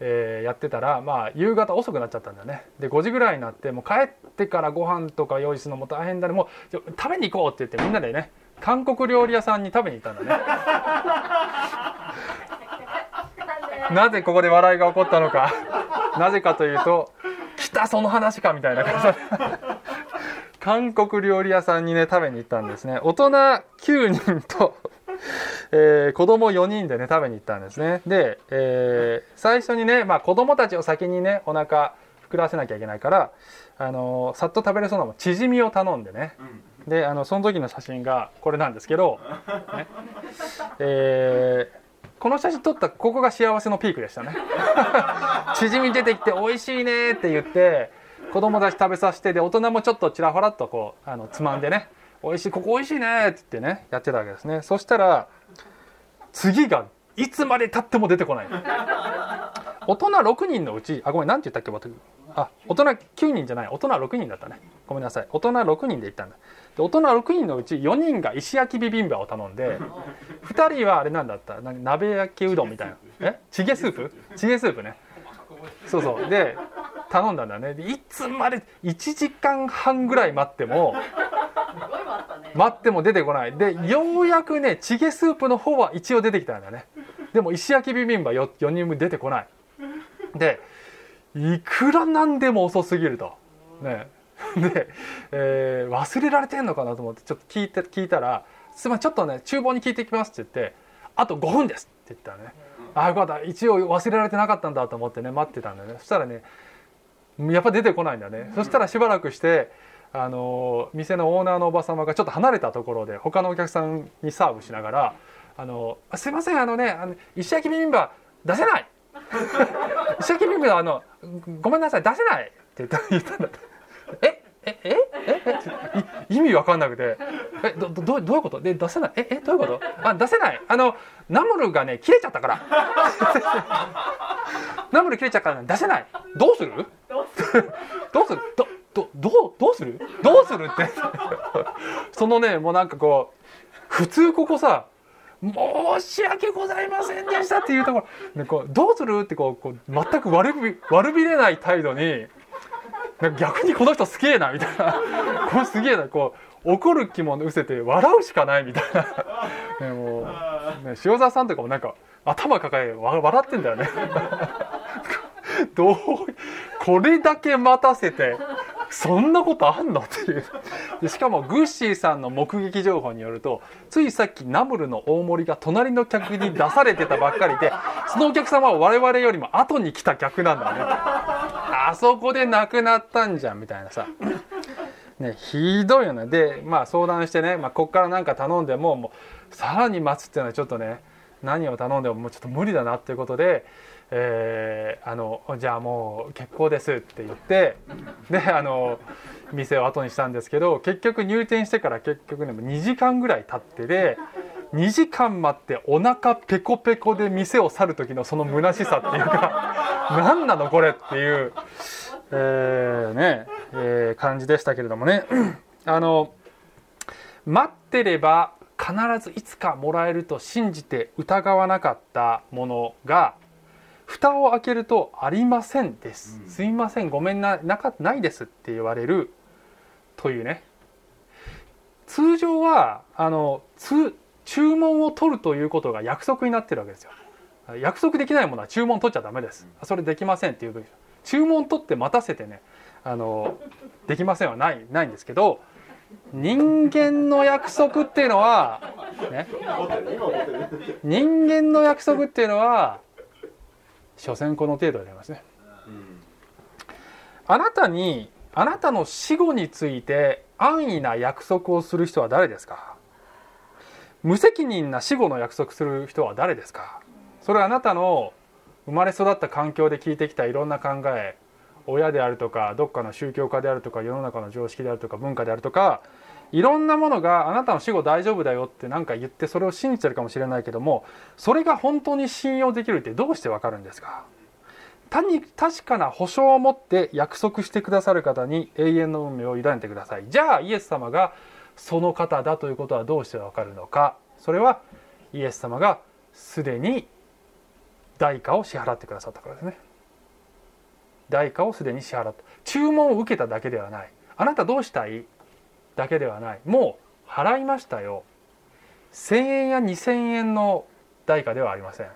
えー、やってたら、まあ、夕方遅くなっちゃったんだよね。で5時ぐらいになってもう帰ってからご飯とか用意するのも大変だね。もう食べに行こうって言ってみんなでね韓国料理屋さんに食べに行ったんだね。なぜここで笑いが起こったのか。なぜかというと来たその話かみたいな感じ韓国料理屋さんにね食べに行ったんですね。大人9人とえー、子供4人でね食べに行ったんですね。で、えー、最初にね、まあ、子供たちを先にねお腹膨らせなきゃいけないから、あのー、さっと食べれそうなもん。チヂミを頼んでね、うん、であのその時の写真がこれなんですけど、ね。えー、この写真撮ったここが幸せのピークでしたね。チヂミ出てきて美味しいねって言って子供たち食べさせてで大人もちょっとちらほらっとこうあのつまんでね。美味しいここ美味しいねって言ってねやってたわけですね。そしたら次がいつまでたっても出てこない。大人6人のうちあごめん何て言ったっけあ大人9人じゃない。大人6人だったね。ごめんなさい。大人6人で行ったんだ。大人6人のうち4人が石焼きビビンバを頼んで 2人はあれなんだった？鍋焼きうどんみたいな。え？チゲスープ？チゲスープね。そうそう。で頼んだんだね。いつまで1時間半ぐらい待っても待っても出てこない。でようやくねチゲスープの方は一応出てきたんだね。でも石焼きビビンバ 4, 4人分出てこない。でいくらなんでも遅すぎると。ね で、えー、忘れられてんのかなと思ってちょっと聞いて聞いたら「すいませんちょっとね厨房に聞いてきます」って言って「あと5分です」って言ったらね「ああよかった。一応忘れられてなかったんだ」と思ってね待ってたんだよね。そしたらねやっぱ出てこないんだね。そしたらしばらくしてあの店のオーナーのおば様がちょっと離れたところで他のお客さんにサーブしながら「あのすいませんあのねあの石焼きビビンバ出せない。石焼きビビンバ あのごめんなさい出せない」って言った言ったんだってえええええ意味わかんなくて「えどどどういうこと？で出せない？ええどういうこと？あ出せない。あのナムルがね切れちゃったから。ナムル切れちゃったから出せない。どうする？どうする？どうする？どどどうどうする？どうするって。そのねもうなんかこう普通ここさ申し訳ございませんでしたっていうところ、ね、こうどうする？ってこうこう全く悪び悪びれない態度に逆にこの人すげえなみたいな。これすげえな。こう怒る気も失せて笑うしかないみたいな、ね、もう、ね、塩沢さんとかもなんか頭抱え笑ってんだよね。どうこれだけ待たせてそんなことあんのっていう。でしかもグッシーさんの目撃情報によるとついさっきナムルの大盛りが隣の客に出されてたばっかりでそのお客様は我々よりも後に来た客なんだね。あそこで亡くなったんじゃんみたいなさ。ね、ひどいよね。でまあ相談してね、まあ、こっから何か頼んでももうさらに待つっていうのはちょっとね何を頼んでももうちょっと無理だなっていうことでえー、あのじゃあもう結構ですって言ってであの店を後にしたんですけど結局入店してから結局ね2時間ぐらい経ってで2時間待ってお腹ペコペコで店を去る時のその虚しさっていうか 何なのこれっていう、えー、ね、えー、感じでしたけれどもね。あの待ってれば必ずいつかもらえると信じて疑わなかったものが蓋を開けると「ありません」です「すいませんごめんななかないです」って言われるというね。通常はあの注文を取るということが約束になってるわけですよ。約束できないものは注文取っちゃダメです。それできませんっていう注文取って待たせてねあのできませんはないないんですけど人間の約束っていうのは、ね、人間の約束っていうのは所詮この程度でありますね、あなたにあなたの死後について安易な約束をする人は誰ですか？無責任な死後の約束する人は誰ですか？それはあなたの生まれ育った環境で聞いてきたいろんな考え親であるとかどっかの宗教家であるとか世の中の常識であるとか文化であるとかいろんなものがあなたの死後大丈夫だよって何か言ってそれを信じてるかもしれないけどもそれが本当に信用できるってどうしてわかるんですか？単に確かな保証を持って約束してくださる方に永遠の運命を委ねてください。じゃあイエス様がその方だということはどうしてわかるのか。それはイエス様がすでに代価を支払ってくださったからですね。代価をすでに支払った。注文を受けただけではない。あなたどうしたい？だけではない。もう払いましたよ。1,000円や2,000円の代価ではありません。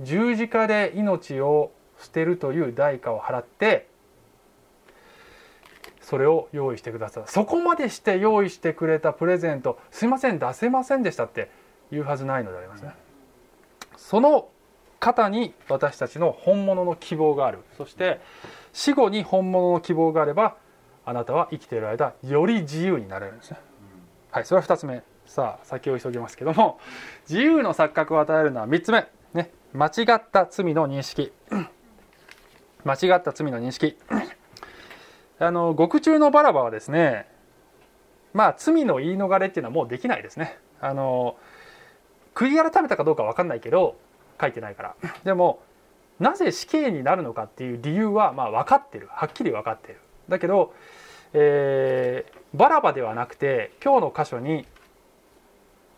十字架で命を捨てるという代価を払ってそれを用意してくださった。そこまでして用意してくれたプレゼントすいません出せませんでしたって言うはずないのでありますね。その方に私たちの本物の希望がある。そして死後に本物の希望があればあなたは生きている間より自由になれるんですね。はいそれは2つ目。さあ先を急ぎますけども自由の錯覚を与えるのは3つ目。ね間違った罪の認識。間違った罪の認識あの獄中のバラバはですねまあ罪の言い逃れっていうのはもうできないですね。あの悔い改めたかどうか分かんないけど書いてないから。でもなぜ死刑になるのかっていう理由はまあ分かってる。はっきり分かってる。だけど、えー、バラバではなくて今日の箇所に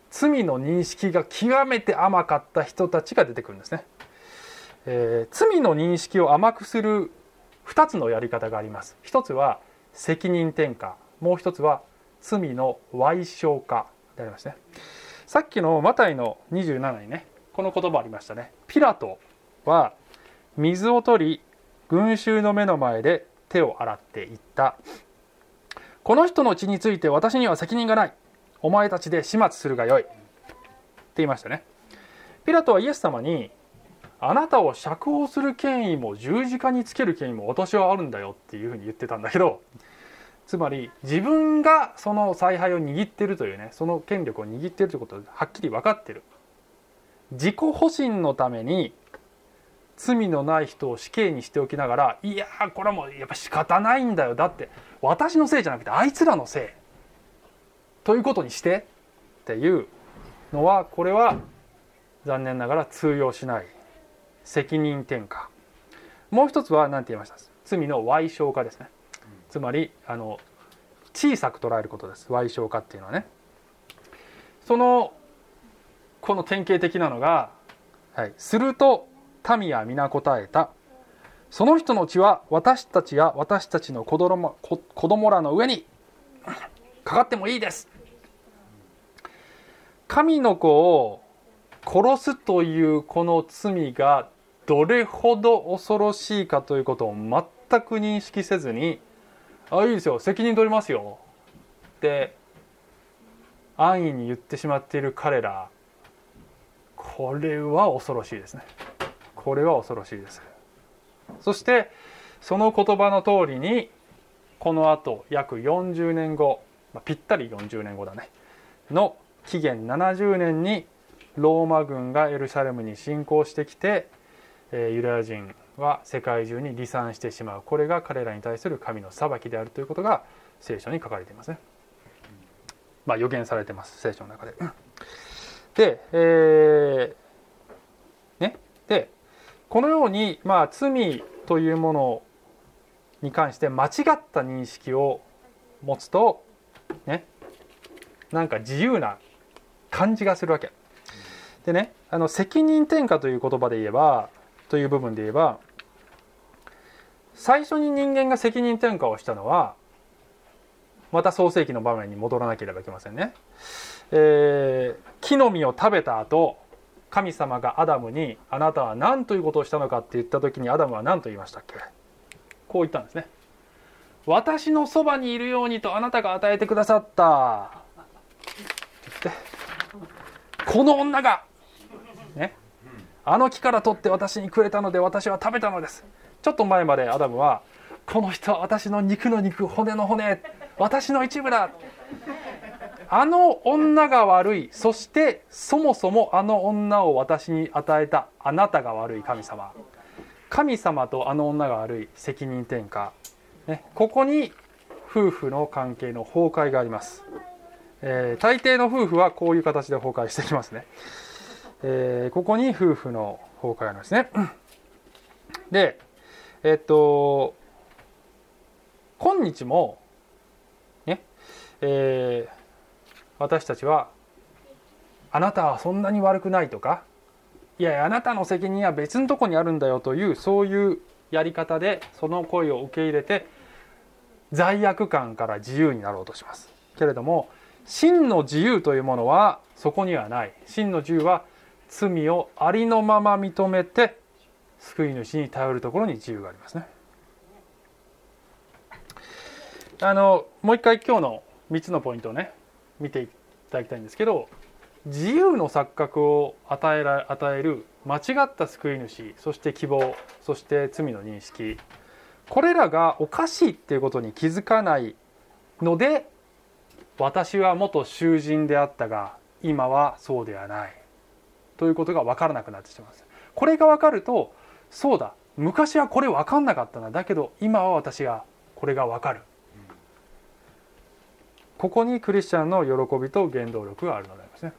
罪の認識が極めて甘かった人たちが出てくるんですね、えー、罪の認識を甘くする2つのやり方があります。一つは責任転嫁。もう一つは罪の賠償化でありますね。さっきのマタイの27にね。この言葉ありましたね。ピラトは水を取り群衆の目の前で手を洗っていった。この人の血について私には責任がない。お前たちで始末するがよい。って言いましたね。ピラトはイエス様にあなたを釈放する権威も十字架につける権威も私はあるんだよっていうふうに言ってたんだけどつまり自分がその采配を握ってるというねその権力を握ってるということはっきり分かってる。自己保身のために罪のない人を死刑にしておきながらいやこれはもうやっぱ仕方ないんだよだって私のせいじゃなくてあいつらのせい。ということにしてっていうのはこれは残念ながら通用しない。責任転嫁。もう一つは何て言いました？罪の賠償化ですね。つまりあの小さく捉えることです。賠償化っていうのはね。そのこの典型的なのが、はい、すると民は皆答えた。その人の血は私たちや私たちの子供子供らの上にかかってもいいです。神の子を殺すというこの罪がどれほど恐ろしいかということを全く認識せずに「あいいですよ責任取りますよ」って安易に言ってしまっている彼ら。これは恐ろしいですね。これは恐ろしいです。そしてその言葉の通りにこのあと約40年後、まあ、ぴったり40年後だね。の紀元70年にローマ軍がエルサレムに侵攻してきてユダヤ人は世界中に離散してしまうこれが彼らに対する神の裁きであるということが聖書に書かれていますね。まあ予言されてます聖書の中で。で、えー、ね、でこのように、まあ、罪というものに関して間違った認識を持つとねなんか自由な感じがするわけ。でねあの責任転嫁という言葉で言えばという部分で言えば最初に人間が責任転嫁をしたのはまた創世紀の場面に戻らなければいけませんね。えー、木の実を食べた後神様がアダムに「あなたは何ということをしたのか」って言った時にアダムは何と言いましたっけ？こう言ったんですね。私のそばにいるようにとあなたが与えてくださったってこの女がねあの木から取って私にくれたので私は食べたのです。ちょっと前までアダムはこの人は私の肉の肉骨の骨私の一部だ。あの女が悪い。そしてそもそもあの女を私に与えたあなたが悪い神様。神様とあの女が悪い。責任転嫁、ね、ここに夫婦の関係の崩壊があります。えー、大抵の夫婦はこういう形で崩壊してきますね、えー、ここに夫婦の崩壊がありますね。でえっと今日もね、えー、私たちはあなたはそんなに悪くないとかいやいやあなたの責任は別のとこにあるんだよというそういうやり方でその声を受け入れて罪悪感から自由になろうとします。けれども真の自由というものはそこにはない。真の自由は罪をありのまま認めて救い主に頼るところに自由がありますね。あのもう一回今日の3つのポイントをね見ていただきたいんですけど自由の錯覚を与えら与える間違った救い主そして希望そして罪の認識これらがおかしいっていうことに気づかないので私は元囚人であったが今はそうではない。ということが分からなくなってしまいます。これが分かるとそうだ昔はこれ分かんなかったな。だけど今は私がこれが分かる。ここにクリスチャンの喜びと原動力があるのでありますね。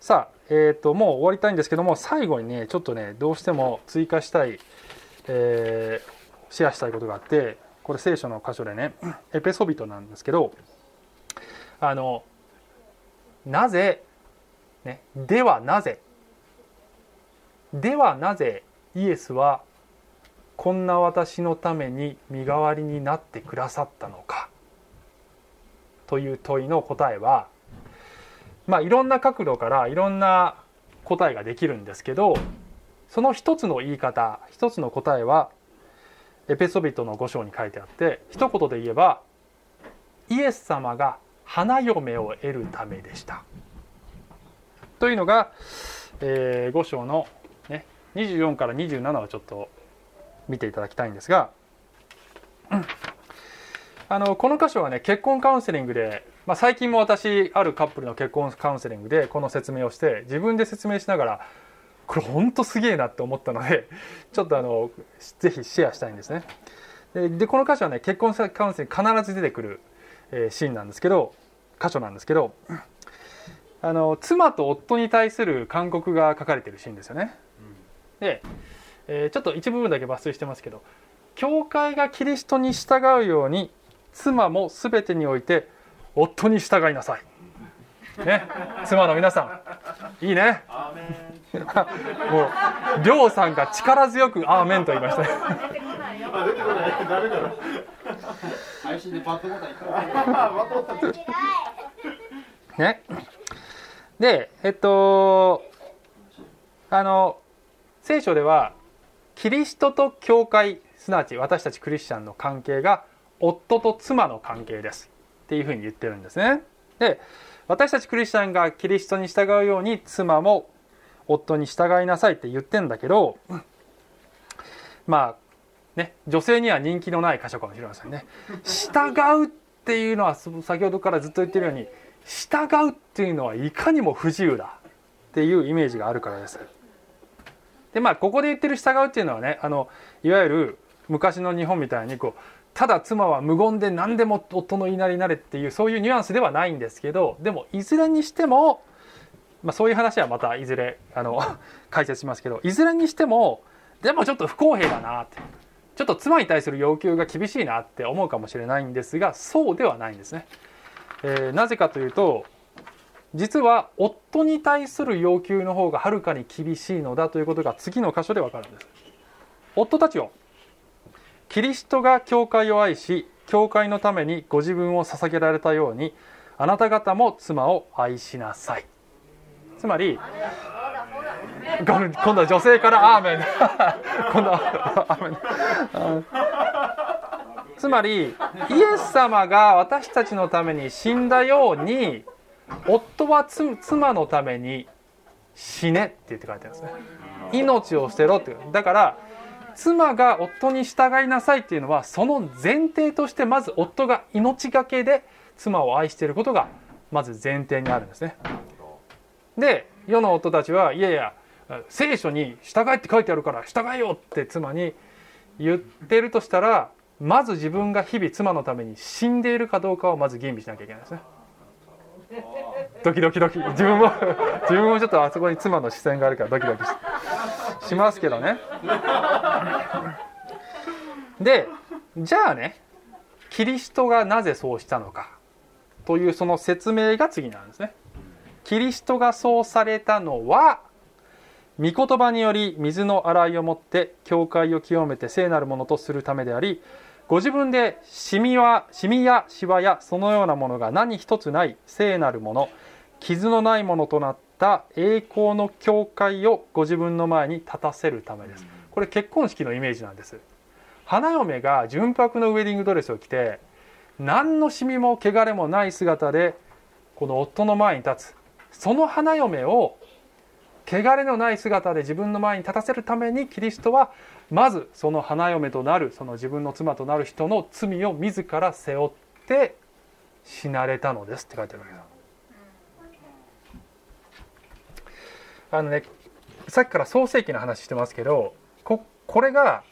さあ、えーと、もう終わりたいんですけども最後にねちょっとねどうしても追加したい、えー、シェアしたいことがあってこれ聖書の箇所でねエペソビトなんですけどあのなぜ、ね、ではなぜではなぜイエスはこんな私のために身代わりになってくださったのか？という問いの答えはまあいろんな角度からいろんな答えができるんですけどその一つの言い方一つの答えはエペソビトの5章に書いてあって一言で言えばイエス様が花嫁を得るためでした。というのが、えー、5章の、24から27をちょっと見ていただきたいんですが、あのこの箇所はね結婚カウンセリングで、まあ、最近も私あるカップルの結婚カウンセリングでこの説明をして自分で説明しながらこれほんとすげえなって思ったのでちょっとあのぜひシェアしたいんですね。でこの箇所はね結婚カウンセリング必ず出てくる、えー、シーンなんですけど箇所なんですけどあの妻と夫に対する勧告が書かれてるシーンですよね。で、えー、ちょっと一部分だけ抜粋してますけど教会がキリストに従うように妻も全てにおいて夫に従いなさい。ね、妻の皆さん、いいね。もう、りょうさんが力強くアーメンと言いましたね。ね。で、えっと、あの、聖書では、キリストと教会、すなわち私たちクリスチャンの関係が夫と妻の関係ですっていうふうに言ってるんですね。で私たちクリスチャンがキリストに従うように妻も夫に従いなさいって言ってんだけどまあね女性には人気のない箇所かもしれませんね。従うっていうのは先ほどからずっと言ってるように従うっていうのはいかにも不自由だっていうイメージがあるからです。でまあここで言ってる従うっていうのはねあのいわゆる昔の日本みたいにこうただ妻は無言で何でも夫の言いなりになれっていうそういうニュアンスではないんですけどでもいずれにしても、まあ、そういう話はまたいずれあの 解説しますけどいずれにしてもでもちょっと不公平だなってちょっと妻に対する要求が厳しいなって思うかもしれないんですがそうではないんですね。えー、なぜかというと実は夫に対する要求の方がはるかに厳しいのだということが次の箇所でわかるんです。夫たちをキリストが教会を愛し教会のためにご自分を捧げられたようにあなた方も妻を愛しなさい。つまり今度は女性からアーメン。今度はアーメン。つまりイエス様が私たちのために死んだように夫は妻のために死ねって言って書いてあるんですね命を捨てろってだから妻が夫に従いなさいっていうのはその前提としてまず夫が命がけで妻を愛していることがまず前提にあるんですね。で世の夫たちはいやいや聖書に従いって書いてあるから従えよって妻に言ってるとしたらまず自分が日々妻のために死んでいるかどうかをまず吟味しなきゃいけないですね。ドキドキドキ。自分も自分もちょっとあそこに妻の視線があるからドキドキしますけどね。でじゃあねキリストがなぜそうしたのか。というその説明が次なんですね。キリストがそうされたのは御言葉により水の洗いをもって教会を清めて聖なるものとするためでありご自分でシミはシミやシワやそのようなものが何一つない聖なるもの傷のないものとなった栄光の教会をご自分の前に立たせるためです。これ結婚式のイメージなんです。花嫁が純白のウェディングドレスを着て何のシミも汚れもない姿でこの夫の前に立つ。その花嫁を汚れのない姿で自分の前に立たせるためにキリストはまずその花嫁となるその自分の妻となる人の罪を自ら背負って死なれたのですって書いてあるわけだ。あのねさっきから創世記の話してますけどここれが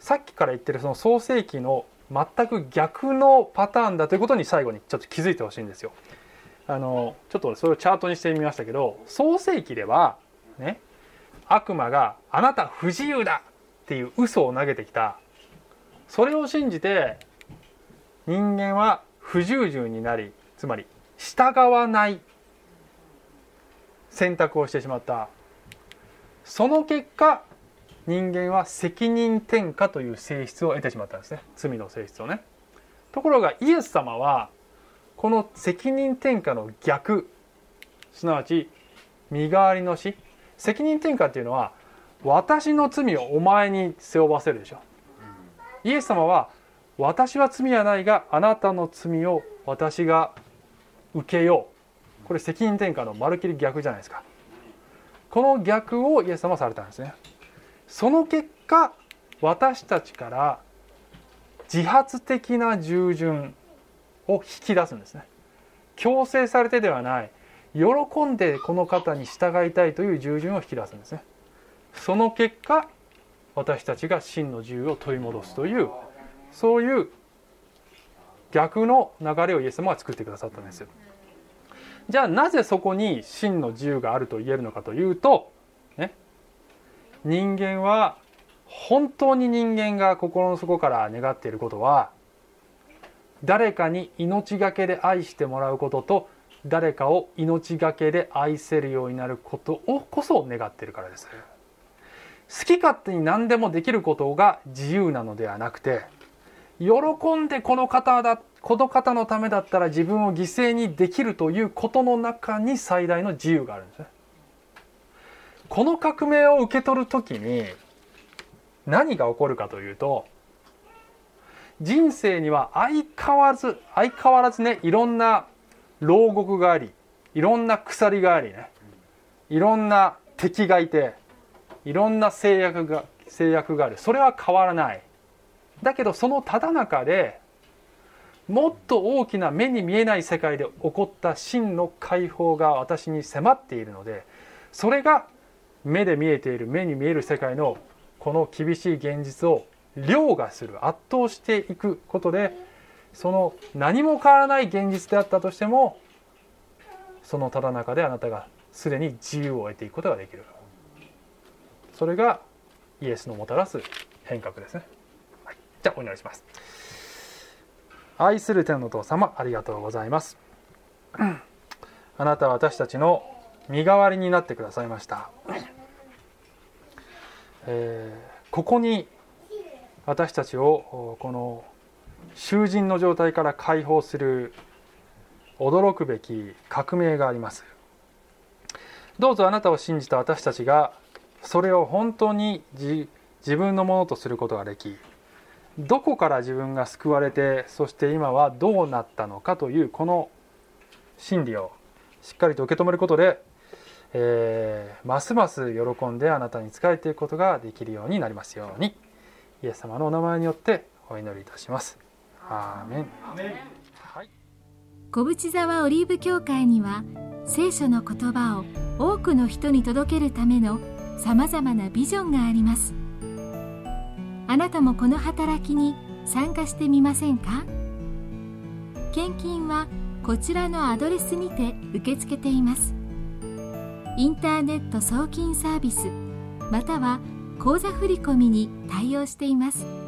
さっきから言ってるその創世記の全く逆のパターンだということに最後にちょっと気づいてほしいんですよ。あのちょっとそれをチャートにしてみましたけど創世記ではね悪魔が「あなた不自由だ!」っていう嘘を投げてきた。それを信じて人間は不従順になりつまり従わない選択をしてしまった。その結果人間は責任転嫁という性質を得てしまったんですね。罪の性質をね。ところがイエス様はこの責任転嫁の逆。すなわち身代わりの死。責任転嫁っていうのは私の罪をお前に背負わせるでしょ。イエス様は私は罪はないがあなたの罪を私が受けよう。これ責任転嫁のまるっきり逆じゃないですか。この逆をイエス様はされたんですね。その結果私たちから自発的な従順を引き出すんですね。強制されてではない。喜んでこの方に従いたいという従順を引き出すんですね。その結果私たちが真の自由を取り戻すというそういう逆の流れをイエス様は作ってくださったんですよ。じゃあなぜそこに真の自由があると言えるのかというと、ね、人間は本当に人間が心の底から願っていることは誰かに命がけで愛してもらうことと誰かを命がけで愛せるようになることをこそ願っているからです。好き勝手に何でもできることが自由なのではなくて喜んでこの方だこの方のためだったら自分を犠牲にできるということの中に最大の自由があるんですね。この革命を受け取る時に何が起こるかというと人生には相変わらず相変わらずねいろんな牢獄がありいろんな鎖がありね。いろんな敵がいていろんな制約が制約がある。それは変わらない。だけどそのただ中でもっと大きな目に見えない世界で起こった真の解放が私に迫っているのでそれが目で見えている目に見える世界のこの厳しい現実を凌駕する圧倒していくことでその何も変わらない現実であったとしてもそのただ中であなたがすでに自由を得ていくことができる。それがイエスのもたらす変革ですね、はい、じゃあお祈りします。愛する天の父様ありがとうございます。あなたは私たちの身代わりになってくださいました、えー、ここに私たちをこの囚人の状態から解放する驚くべき革命がありますどうぞあなたを信じた私たちがそれを本当に自分のものとすることができどこから自分が救われてそして今はどうなったのかというこの真理をしっかりと受け止めることで、えー、ますます喜んであなたに仕えていくことができるようになりますように。イエス様のお名前によってお祈りいたします。アーメン。小淵沢オリーブ教会には聖書の言葉を多くの人に届けるためのさまざまなビジョンがあります。あなたもこの働きに参加してみませんか？献金はこちらのアドレスにて受け付けています。インターネット送金サービスまたは「口座振込に対応しています。